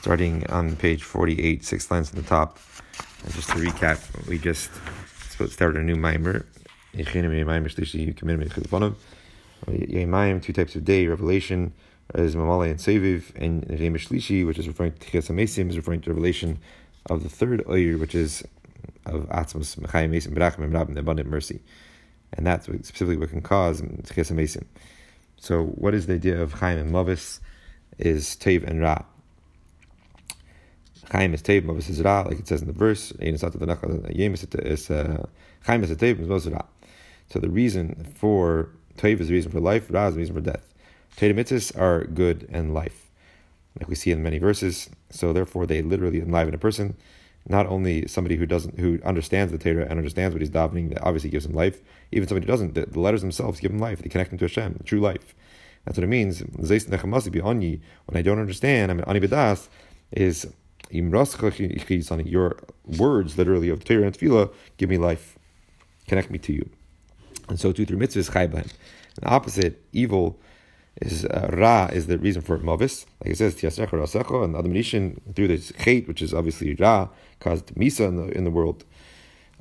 starting on page 48, six lines on the top. And just to recap, we just started a new mimer. Two types of day, revelation is Mamale and Seviv, and Reim Shlishi, which is referring to Ches Amesim, is referring to the revelation of the third Oyer, which is of Atzmos, Mechayim Mesim, Berachim, Rabin, abundant mercy. And that's specifically what can cause Ches Amesim. So, what is the idea of Chaim and Mavis? Is Tev and Ra. Chaim is Tev, Mavis is Ra, like it says in the verse. Uh, Chaim is Tev, Mavis is Ra. So the reason for Tev is the reason for life, Ra is the reason for death. Torah mitzvahs are good and life, like we see in many verses. So therefore, they literally enliven a person. Not only somebody who doesn't, who understands the Torah and understands what he's davening, that obviously gives him life. Even somebody who doesn't, the, the letters themselves give him life. They connect him to Hashem, true life. That's what it means. When I don't understand, I'm ani bedas, is your words, literally of Torah and Tefillah, give me life, connect me to you. And so too through mitzvahs chai The opposite, evil, is uh, ra is the reason for mavis. Like it says tiasecha rasecha and Adam Rishon through this chait, which is obviously ra, caused misa in the in the world.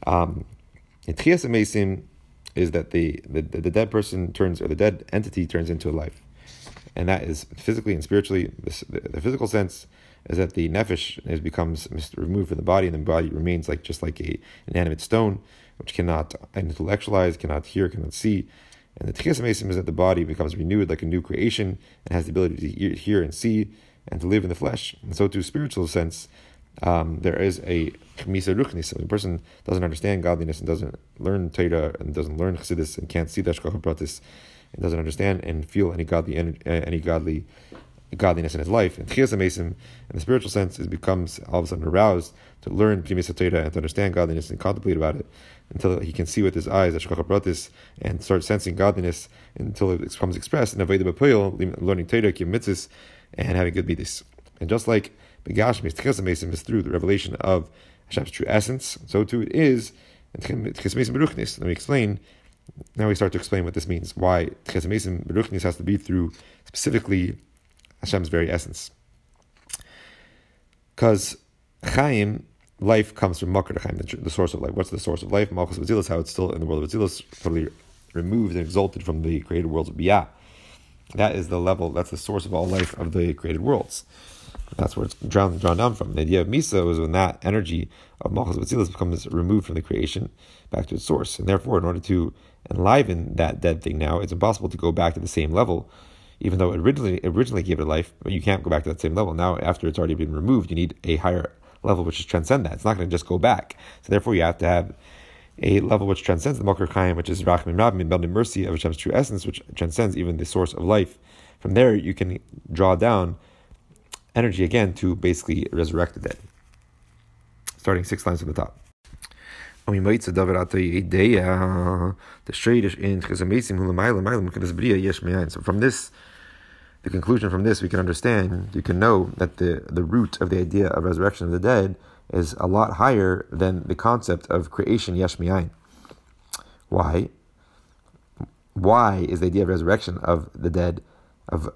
Um, and chias is that the, the, the dead person turns, or the dead entity turns into a life. And that is physically and spiritually, the, the physical sense is that the nefesh is, becomes removed from the body, and the body remains like just like a inanimate stone, which cannot intellectualize, cannot hear, cannot see. And the Tchias is that the body becomes renewed like a new creation and has the ability to hear and see and to live in the flesh. And so, to spiritual sense, um, there is a chemisa ruchnis. If a person doesn't understand godliness and doesn't learn Torah and doesn't learn chassidus and can't see the pratis and doesn't understand and feel any godly any godly godliness in his life. And chiyas in the spiritual sense, it becomes all of a sudden aroused to learn Torah and to understand godliness and contemplate about it until he can see with his eyes hashgacha pratis and start sensing godliness until it becomes expressed in avodah b'poil, learning Torah, kim mitzvahs, and having good midas. And just like Begashmis, Mesim is through the revelation of Hashem's true essence. So too it is Tchias Mesim Beruchnis. Let me explain. Now we start to explain what this means. Why Tchias Beruchnis has to be through specifically Hashem's very essence. Because Chaim, life comes from Makar Chaim, the, the, source of life. What's the source of life? Malchus Vatzilis, how it's still in the world of Vatzilis, totally removed and exalted from the created worlds of Biyah. That is the level, that's the source of all life of the created worlds. That's where it's drawn, drawn down from. The idea of Misa is when that energy of Malchus Vatzilis becomes removed from the creation back to its source. And therefore, in order to enliven that dead thing now, it's impossible to go back to the same level, even though it originally, originally gave it life, but you can't go back to that same level. Now, after it's already been removed, you need a higher level which is transcend that. It's not going to just go back. So therefore, you have to have a level which transcends the Makar Chaim, which is Rachim Rabim, building mercy of Hashem's true essence, which transcends even the source of life. From there, you can draw down energy again to basically resurrect the dead. Starting six lines from the top. So from this, the conclusion from this, we can understand, you can know that the, the root of the idea of resurrection of the dead is a lot higher than the concept of creation yesh Why? Why is the idea of resurrection of the dead, of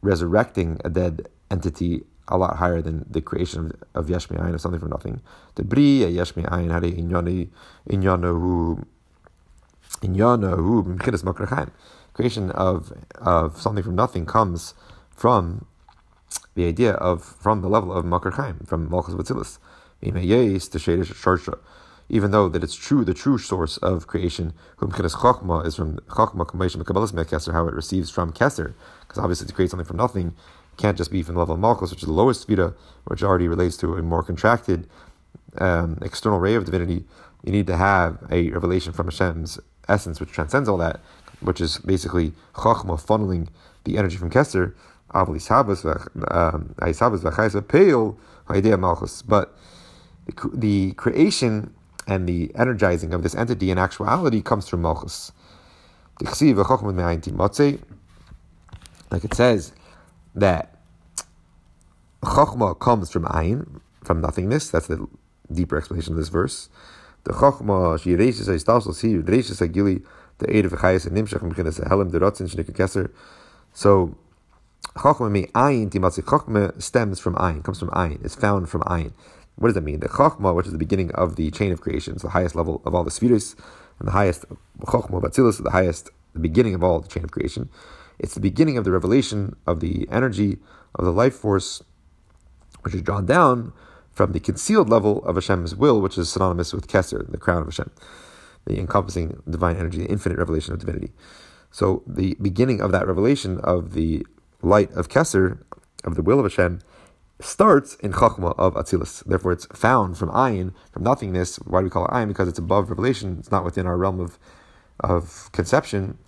resurrecting a dead entity a lot higher than the creation of, of Yesh of something from nothing. The Bri, Yesh Me'ayin, Hare Inyanahu, Inyanahu, Makrachayim. Creation of, of something from nothing comes from the idea of, from the level of Makar from Malchus Vatzilis. Even though that it's true, the true source of creation, whom Chachma is from Chachma Kameshim Kabbalas how it receives from Keser, because obviously to create something from nothing, can't just be from the level of Malchus, which is the lowest Vita, which already relates to a more contracted um, external ray of divinity. You need to have a revelation from Hashem's essence, which transcends all that, which is basically Chachma funneling the energy from Keser, um, but the, the creation and the energizing of this entity in actuality comes from Malchus. Like it says, that Chachma comes from Ayin, from nothingness. That's the deeper explanation of this verse. The Chachma, the aid of Chayas and Nimshach, Mechinas the Ratzin, Shnik Keser. So, Chachma ayin timatzi. Chachma stems from ayin, comes from ayin, is found from ayin. What does that mean? The Chachma, which is the beginning of the chain of creation, the highest level of all the spheres, and the highest Chachma of Atzilus, the highest, the beginning of all the chain of creation. It's the beginning of the revelation of the energy of the life force, which is drawn down from the concealed level of Hashem's will, which is synonymous with Keser, the crown of Hashem, the encompassing divine energy, the infinite revelation of divinity. So the beginning of that revelation of the light of Kesser, of the will of Hashem, starts in Chachma of Atzilus. Therefore, it's found from Ayin, from nothingness. Why do we call it Ayin? Because it's above revelation. It's not within our realm of, of conception.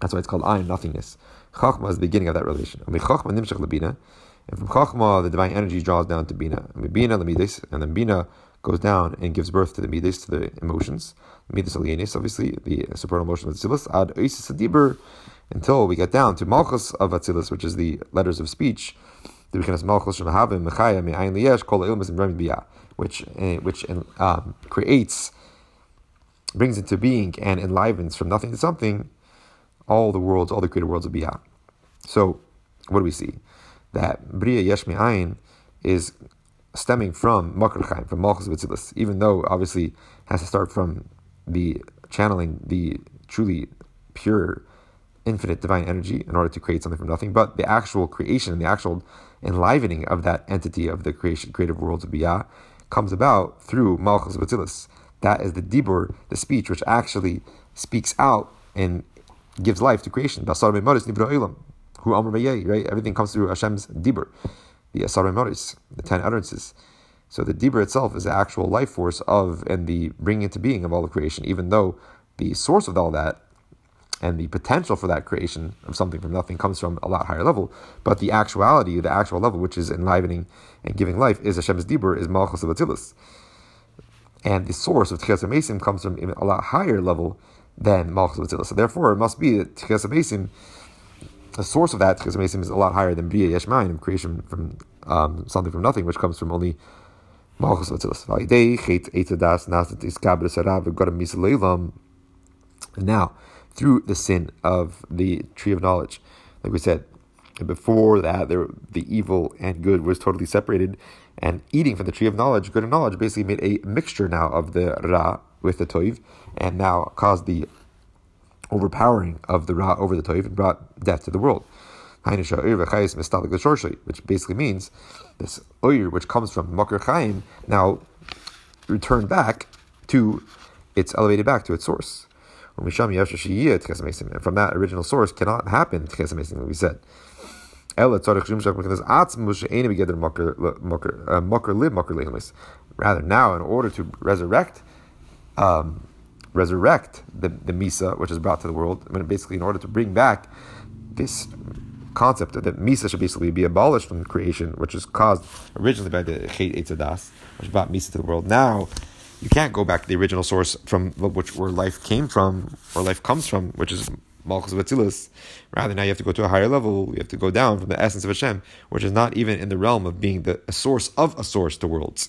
That's why it's called Ayin, nothingness. Chachma is the beginning of that relation. And from Chachma, the divine energy draws down to Bina. And Bina, and then Bina goes down and gives birth to the Midas, to the emotions. Midas alienis, obviously, the supernal emotion of Atzilus. Ad Isis Adibur, until we get down to Malchus of Atzilus, which is the letters of speech, which eh, which um, creates, brings into being and enlivens from nothing to something, all the worlds, all the created worlds of Biyah. So, what do we see? That Bria Yesh Ayin is stemming from Makar Chaim, from Malchus Vitzilus, even though obviously has to start from the channeling the truly pure infinite divine energy in order to create something from nothing, but the actual creation and the actual enlivening of that entity of the creation, creative worlds of Biyah comes about through Malchus Batilis. That is the dibur, the speech, which actually speaks out and gives life to creation. Who right? Everything comes through Hashem's dibur, the Asar Moris, the ten utterances. So the dibur itself is the actual life force of and the bringing into being of all the creation, even though the source of all that and the potential for that creation of something from nothing comes from a lot higher level. But the actuality, the actual level, which is enlivening and giving life, is Hashem's Dibur, is Malchus of And the source of Tchias Mesim comes from a lot higher level than Malchus of So therefore, it must be that Tchias Mesim, the source of that Tchias Mesim is a lot higher than Bria Yeshmain, creation from um, something from nothing, which comes from only Malchus now, through the sin of the tree of knowledge. Like we said, before that, there, the evil and good was totally separated, and eating from the tree of knowledge, good and knowledge, basically made a mixture now of the ra with the toiv, and now caused the overpowering of the ra over the toiv and brought death to the world. Which basically means this oir, which comes from Makar Chaim, now returned back to its elevated back to its source. And from that original source cannot happen like we said. Rather, now, in order to resurrect, um, resurrect the, the Misa, which is brought to the world, I mean, basically, in order to bring back this concept that Misa should basically be abolished from creation, which was caused originally by the Chet Eitzadas, which brought Misa to the world. Now, you can't go back to the original source from which where life came from, or life comes from, which is Malchus Vatzilus. Rather, now you have to go to a higher level. You have to go down from the essence of Hashem, which is not even in the realm of being the a source of a source to worlds.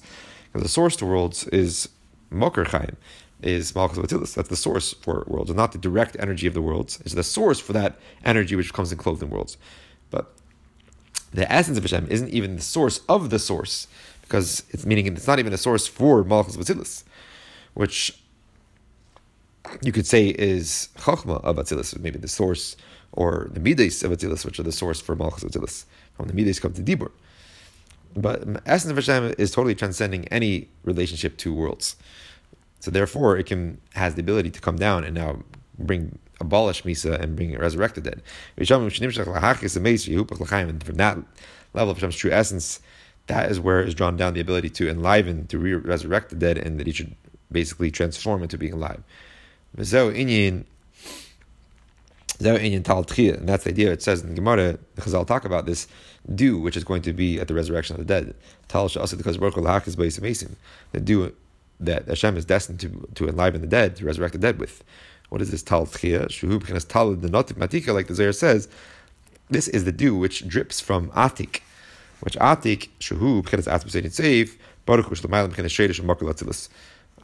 Because the source to worlds is Moker Chaim, is Malchus Vatzilus. That's the source for worlds, and not the direct energy of the worlds. It's the source for that energy which comes in clothed in worlds. But the essence of Hashem isn't even the source of the source because it's meaning it's not even a source for Malchus Batzilus, which you could say is Chachma of Batzilus, maybe the source, or the Midas of Batzilus, which are the source for Malchus Batzilus. From the Midas come to Dibur. But essence of Hashem is totally transcending any relationship to worlds. So therefore, it can has the ability to come down and now bring abolish Misa and bring resurrect the dead. And from that level of Hashem's true essence, that is where is drawn down the ability to enliven, to re- resurrect the dead, and that he should basically transform into being alive. And that's the idea. It says in the Gemara, Chazal talk about this dew, which is going to be at the resurrection of the dead. The dew that Hashem is destined to, to enliven the dead, to resurrect the dead with. What is this tal tchia? Shuhu b'chinas tal the notif matika, like the Zohar says. This is the dew which drips from atik, which Atik Shuhu B'chenas Atzmus Ein Seif Baruch Hu Shlemayim B'chenas Shadish and Makar Latzilus.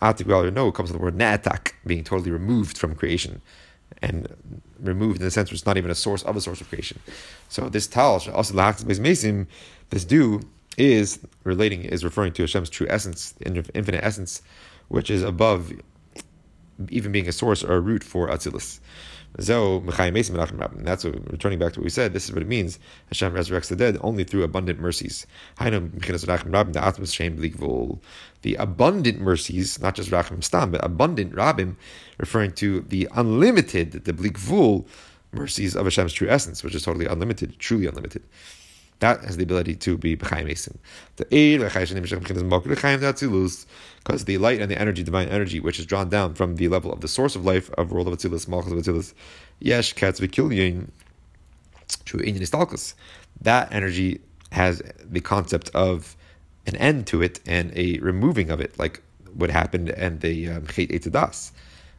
Atik we already know comes from the word Na'atak, being totally removed from creation. and removed in the sense where it's not even a source of a source of creation. So this tal this do is relating is referring to Hashem's true essence, infinite essence, which is above even being a source or a root for Atzilus. So, that's what, returning back to what we said. This is what it means. Hashem resurrects the dead only through abundant mercies. The abundant mercies, not just rachim stam, but abundant rabim, referring to the unlimited, the blikvul mercies of Hashem's true essence, which is totally unlimited, truly unlimited. That has the ability to be b'chaim esim. The aid because the light and the energy, divine energy, which is drawn down from the level of the source of life of world of Atzilus, Malchus of Atzilus, yesh katz v'kilyin, true inyan istalkus. That energy has the concept of an end to it and a removing of it, like what happened and the um, chet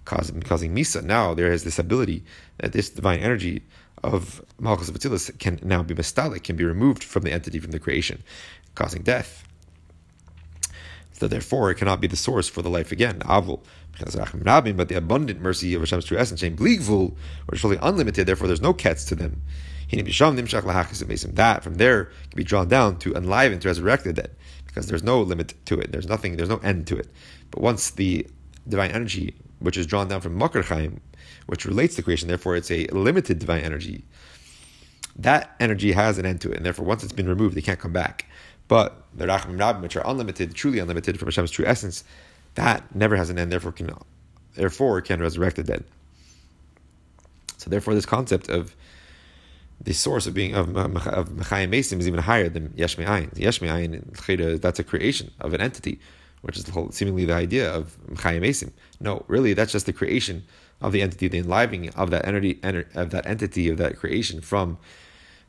causing causing misa. Now there is this ability that this divine energy of Malchus of Atzilus can now be mastalik, can be removed from the entity, from the creation, causing death. So therefore, it cannot be the source for the life again. Avul, but the abundant mercy of Hashem's true essence, Bligvul, which is fully unlimited, therefore there's no ketz to them. That from there can be drawn down to enliven, to resurrect the dead, because there's no limit to it. There's nothing, there's no end to it. But once the divine energy, which is drawn down from Makar Chaim, which relates to creation, therefore it's a limited divine energy. That energy has an end to it, and therefore once it's been removed, they can't come back. But the Rachmim Rabbim, which are unlimited, truly unlimited from Hashem's true essence, that never has an end, therefore can therefore can resurrect the dead. So therefore this concept of the source of being of of Mechayim Mesim is even higher than Yesh Me'ayin. Yesh Me'ayin, that's a creation of an entity, which is the whole, seemingly the idea of Mechayim Mesim. No, really, that's just the creation of the entity, the enlivening of that entity, of that entity, of that creation from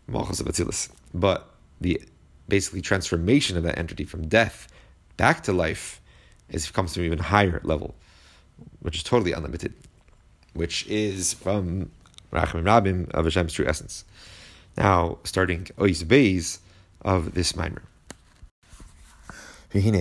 Malchus of Atzilus. But the basically transformation of that entity from death back to life is comes to an even higher level, which is totally unlimited, which is from Rachim Rabim of Hashem's true essence. Now, starting Ois Beis of this mimer. Just like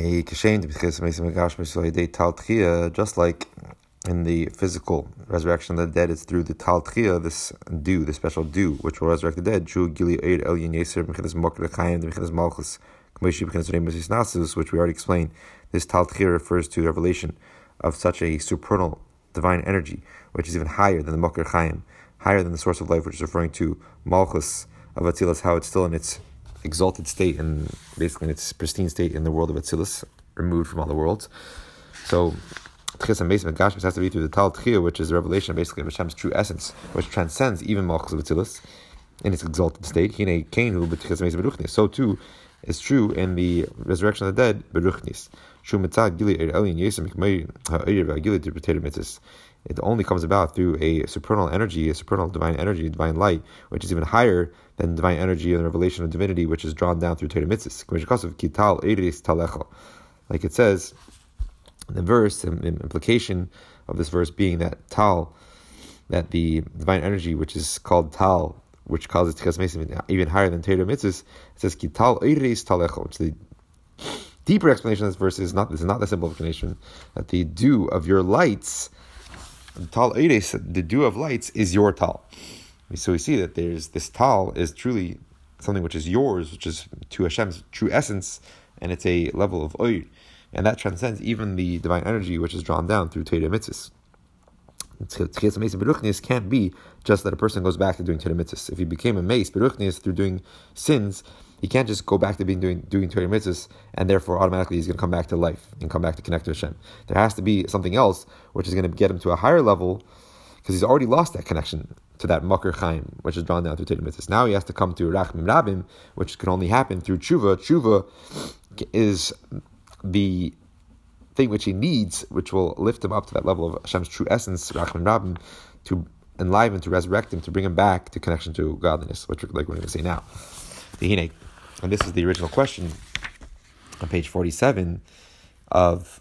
in the physical resurrection of the dead, it's through the taltchia, this dew, the special dew, which will resurrect the dead. True gili eid el yeser mechinas mokr chayim mechinas malchus nasus, which we already explained. This taltchia refers to the revelation of such a supernal divine energy, which is even higher than the mokr chayim, higher than the source of life, which is referring to malchus of Atzilus, how it's still in its exalted state and basically in its pristine state in the world of Atzilus, removed from all the worlds. So Tchis and Mesim Gashmis has to be through the Tal Tchia, which is the revelation basically of Hashem's true essence, which transcends even Malchus of Atzilus in its exalted state. So too is true in the resurrection of the dead, Beruchnis. It only comes about through a supernal energy, a supernal divine energy, divine light, which is even higher than divine energy and the revelation of divinity, which is drawn down through Torah. Like it says, the verse, the implication of this verse being that tal, that the divine energy, which is called tal, which causes tikas even higher than Torah it says Kital eiris talecho, which the deeper explanation of this verse is not this is not the simple explanation that the dew of your lights, tal eiris, the dew of lights is your tal. So we see that there's this tal is truly something which is yours, which is to Hashem's true essence, and it's a level of oir and that transcends even the divine energy which is drawn down through Torah mitzvahs. Tchias mace beruchnis can't be just that a person goes back to doing Torah mitzvahs. If he became a mace beruchnis through doing sins, he can't just go back to being doing doing Torah mitzvahs and therefore automatically he's going to come back to life and come back to connect to Hashem. There has to be something else which is going to get him to a higher level because he's already lost that connection to that makar chaim, which is drawn down through Torah mitzvahs. Now he has to come to rachmim rabim, which can only happen through tshuva. Tshuva is the thing which he needs, which will lift him up to that level of Hashem's true essence, Rachman Rabbim, to enliven, to resurrect him, to bring him back to connection to godliness, which like we're going to say now. And this is the original question on page 47 of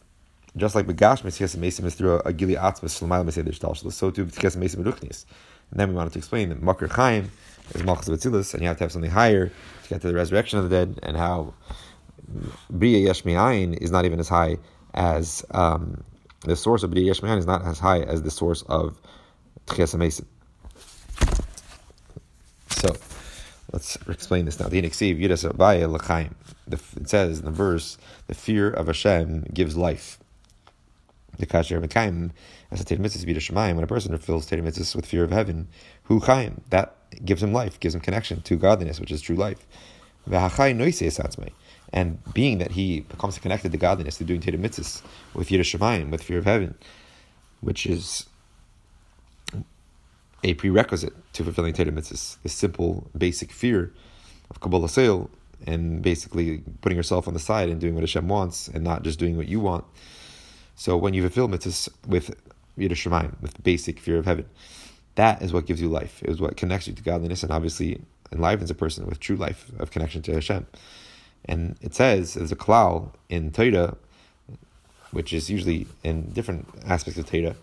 just like Begash Mesias Mesim is through a Gili Atzmas Shlomayla Meseder Shtal so too B'tikas Mesim. And then we wanted to explain that Makar Chaim is Malchus Batzilus, and you have to have something higher to get to the resurrection of the dead, and how Bria Yesh is not even as high as um, the source of Bria Yesh is not as high as the source of Tchias So, let's explain this now. It says in the verse, the fear of Hashem gives life. The kasher mekayim as a ted mitzvah shemayim. When a person fulfills ted mitzvahs with fear of heaven, hu chayim that gives him life, gives him connection to godliness, which is true life. And being that he becomes connected to godliness, through doing ted mitzvahs with yiras shamayim, with fear of heaven, which is a prerequisite to fulfilling ted mitzvahs. The simple, basic fear of Kabbalah sale and basically putting yourself on the side and doing what Hashem wants and not just doing what you want. So when you fulfill mitzvahs with yiras shamayim, with basic fear of heaven, that is what gives you life. It is what connects you to godliness and obviously enlivens a person with true life of connection to Hashem. And it says there's a klal in Torah, which is usually in different aspects of Torah,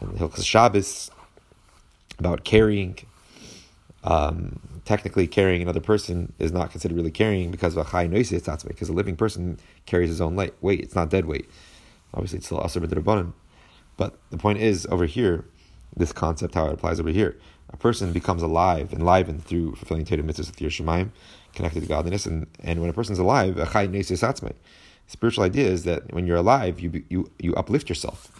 and Hilchas Shabbos about carrying. Um, technically, carrying another person is not considered really carrying because of a high noise because a living person carries his own light, weight. It's not dead weight. Obviously, it's still aser b'drabanan. But the point is, over here, this concept, how it applies over here, a person becomes alive, enlivened through fulfilling Torah mitzvahs with your Shemaim, connected to godliness, and, and when a person's alive, a chay nesis Spiritual idea is that when you're alive, you, you, you uplift yourself.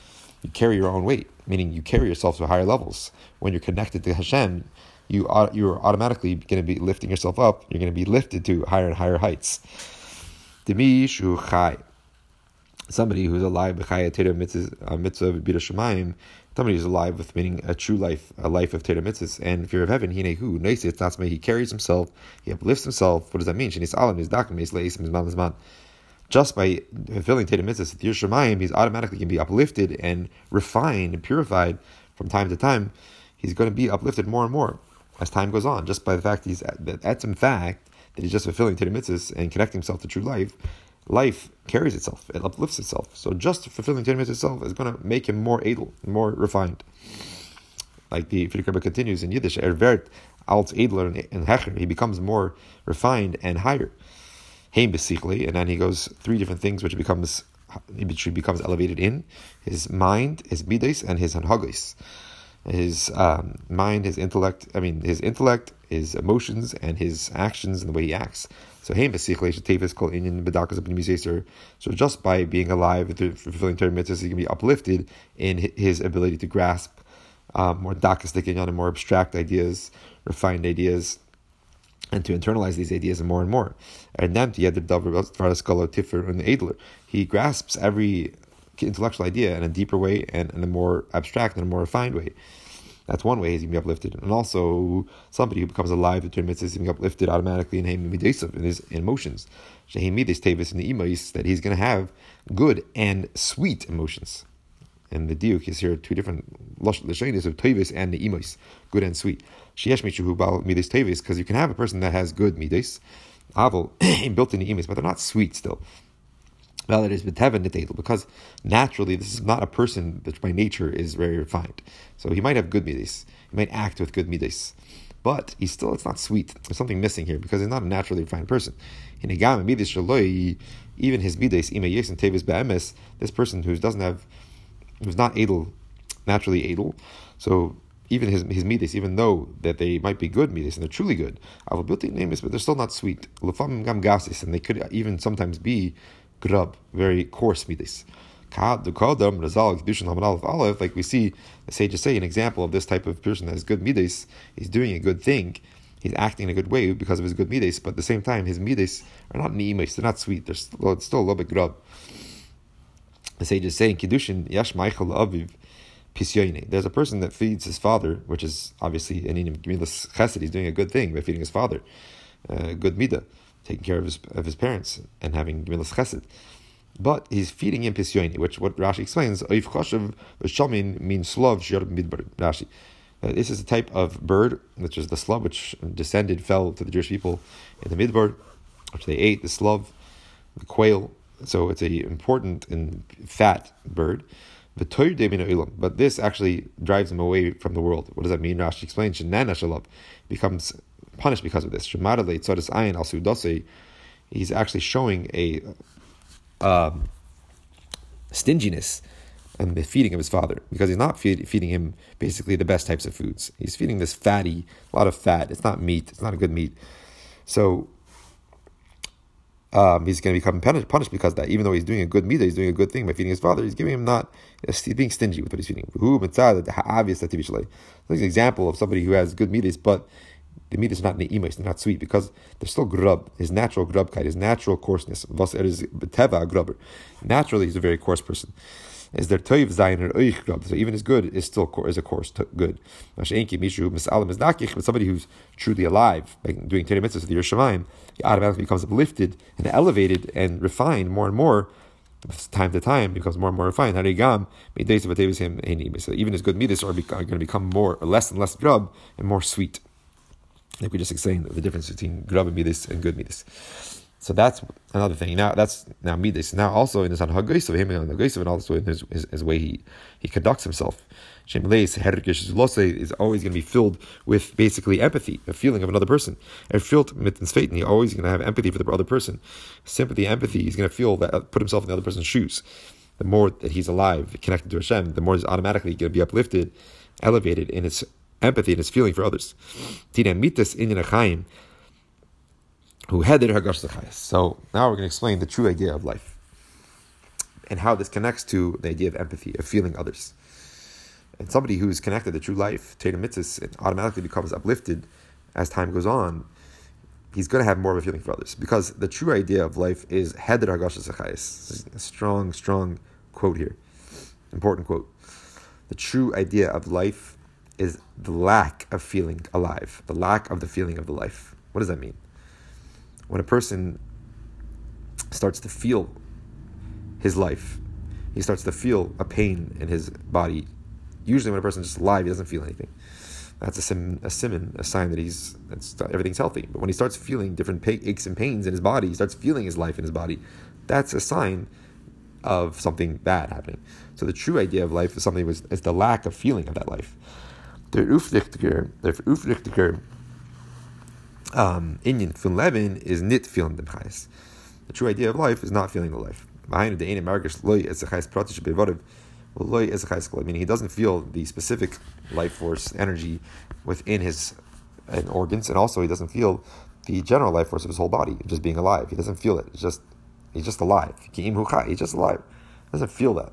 You carry your own weight, meaning you carry yourself to higher levels. When you're connected to Hashem, you are, you're automatically going to be lifting yourself up. You're going to be lifted to higher and higher heights. Somebody who's alive uh, shemayim, somebody who's alive with meaning a true life, a life of teda and fear of heaven. He. He carries himself. He uplifts himself. What does that mean? Is man Just by fulfilling teda mitzvahs at shemayim, he's automatically going to be uplifted and refined and purified from time to time. He's going to be uplifted more and more as time goes on, just by the fact he's that some fact that he's just fulfilling teda mitzvahs and connecting himself to true life life carries itself, it uplifts itself. So just fulfilling Torah itself is going to make him more edel, more refined. Like the Friedrich continues in Yiddish, er wird als edler and hecher, he becomes more refined and higher. Heim besichli, and then he goes three different things which becomes he becomes elevated in his mind, his midas, and his anhagis. His um, mind, his intellect, I mean, his intellect, his emotions, and his actions and the way he acts. So So just by being alive fulfilling Torah mitzvahs, he can be uplifted in his ability to grasp um, more dakistic and more abstract ideas, refined ideas, and to internalize these ideas more and more. He grasps every intellectual idea in a deeper way and in a more abstract and a more refined way. That's one way he's going to be uplifted. And also, somebody who becomes alive, the term mitzvah is going to be uplifted automatically in him in his emotions. in the imais, that he's going to have good and sweet emotions. And the diuk is here two different lashonis of tevis and the imais, good and sweet. Sheyesh michuhu bal midas tevis, because you can have a person that has good midas, aval, built in the imais, but they're not sweet still. Well, it is because naturally this is not a person that by nature is very refined. So he might have good midas, he might act with good midas, but he's still it's not sweet. There's something missing here because he's not a naturally refined person. In a midas shaloi, even his midas ima and tevis be'emes, this person who doesn't have, who's not able, naturally able, so even his his midas, even though that they might be good midas and they're truly good, Avobility name is, but they're still not sweet. Lufam Gam Gasis, and they could even sometimes be grub, very coarse midas. Like we see the sages say, an example of this type of person that has good midas, he's doing a good thing, he's acting in a good way because of his good midas, but at the same time, his midas are not ni'imis, they're not sweet, they're still, it's still a little bit grub. The sages say in Kiddushin, Yash Michael Aviv, there's a person that feeds his father, which is obviously an Inim Gemilas Chesed. He's doing a good thing by feeding his father, uh, good midah taking care of his of his parents and having gemilas chesed. But he's feeding him pisyoni, which what Rashi explains, oif choshev v'shalmin means slav. Rashi. Uh, this is a type of bird, which is the slav, which descended, fell to the Jewish people in the midbar, which they ate, the slav, the quail. So it's a important and fat bird. But this actually drives him away from the world. What does that mean? Rashi explains, Shanana becomes punished because of this. He's actually showing a um, stinginess, and the feeding of his father because he's not feed, feeding him basically the best types of foods. He's feeding this fatty, a lot of fat. It's not meat. It's not a good meat. So um, he's going to become punished because that. Even though he's doing a good meat, he's doing a good thing by feeding his father. He's giving him not he's being stingy with what he's feeding. Who obvious that There's an example of somebody who has good meat, but the meat is not ne'ima, it's not sweet because there's still grub, his natural grubkeit, his natural coarseness. Naturally, he's a very coarse person is there toiv zayin or oich grub. So even as good is still is a course good. But somebody who's truly alive, doing Torah mitzvahs with the yiras shamayim, he automatically becomes uplifted and elevated and refined more and more. Time to time becomes more and more refined. So even as good midas are going to become more or less and less grub and more sweet. Like we just explained the difference between grub and midas and good midas. So that's another thing. Now that's now midas. Now also in his hagaisav, him and hagaisav, and also in his, his, his, way he, he conducts himself. Shemleis hergish is always going to be filled with basically empathy, a feeling of another person. Er filled mittens fate, and he's always going to have empathy for the other person. Sympathy, empathy. He's going to feel that put himself in the other person's shoes. The more that he's alive, connected to Hashem, the more he's automatically going to be uplifted, elevated in his empathy and his feeling for others. Tina mitas in who headed Hagash So now we're going to explain the true idea of life and how this connects to the idea of empathy, of feeling others. And somebody who is connected to true life, Teda Mitzvahs, it automatically becomes uplifted as time goes on. He's going to have more of a feeling for others because the true idea of life is Heder Hagash A strong, strong quote here. Important quote. The true idea of life is the lack of feeling alive, the lack of the feeling of the life. What does that mean? When a person starts to feel his life, he starts to feel a pain in his body. Usually, when a person's just alive, he doesn't feel anything. That's a sim, a simon, a sign that he's everything's healthy. But when he starts feeling different aches and pains in his body, he starts feeling his life in his body. That's a sign of something bad happening. So the true idea of life is something was is the lack of feeling of that life. The ufrichtiger, the ufrichtiger um, Inyan from Levin is nit the chayes. The true idea of life is not feeling the life. Meaning he doesn't feel the specific life force energy within his uh, organs, and also he doesn't feel the general life force of his whole body, just being alive. He doesn't feel it. It's just he's just alive. He's just alive. He doesn't feel that.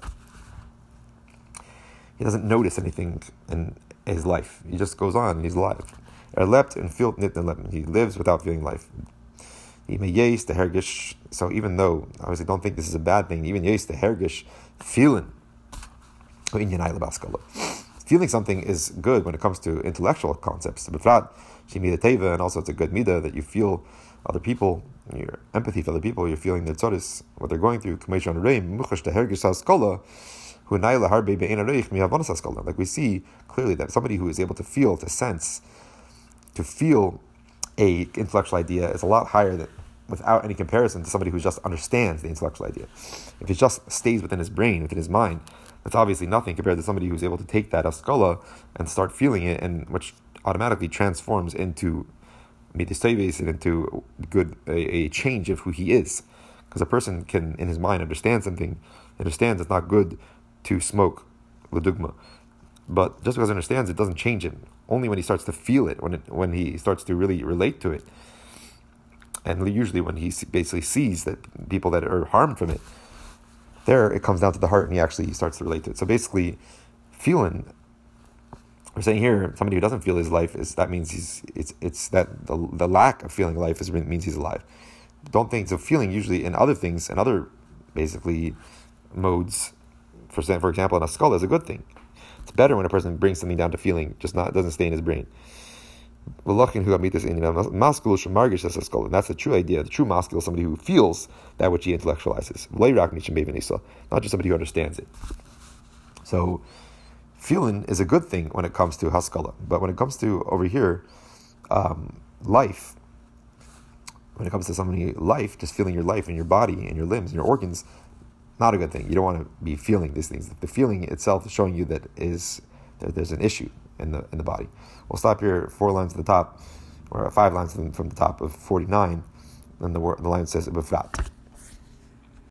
He doesn't notice anything in his life. He just goes on and he's alive. Er and nit He lives without feeling life. The. So even though obviously don't think this is a bad thing, even yes, the hergish feeling. Feeling something is good when it comes to intellectual concepts. And also it's a good midah that you feel other people, your empathy for other people, you're feeling their tzoris, what they're going through. Like we see clearly that somebody who is able to feel, to sense, to feel a intellectual idea is a lot higher than without any comparison to somebody who just understands the intellectual idea. If it just stays within his brain, within his mind, that's obviously nothing compared to somebody who's able to take that askala and start feeling it, and which automatically transforms into midistavis and into good a, a, change of who he is. Because a person can, in his mind, understand something, understands it's not good to smoke, ladugma. But just because he understands it doesn't change it only when he starts to feel it, when it, when he starts to really relate to it, and usually when he basically sees that people that are harmed from it, there it comes down to the heart, and he actually starts to relate to it. So basically, feeling. We're saying here somebody who doesn't feel his life is that means he's it's it's that the, the lack of feeling life is means he's alive. Don't think so. Feeling usually in other things and other basically modes. For for example, in a skull is a good thing. It's better when a person brings something down to feeling, just not doesn't stay in his brain. That's the true idea. The true masculine is somebody who feels that which he intellectualizes. Not just somebody who understands it. So, feeling is a good thing when it comes to haskala. But when it comes to over here, um, life, when it comes to somebody life, just feeling your life and your body and your limbs and your organs, not a good thing. You don't want to be feeling these things. The feeling itself is showing you that is that there's an issue in the in the body. We'll stop here four lines at the top, or five lines from the top of 49, and the, the line says, Befrat.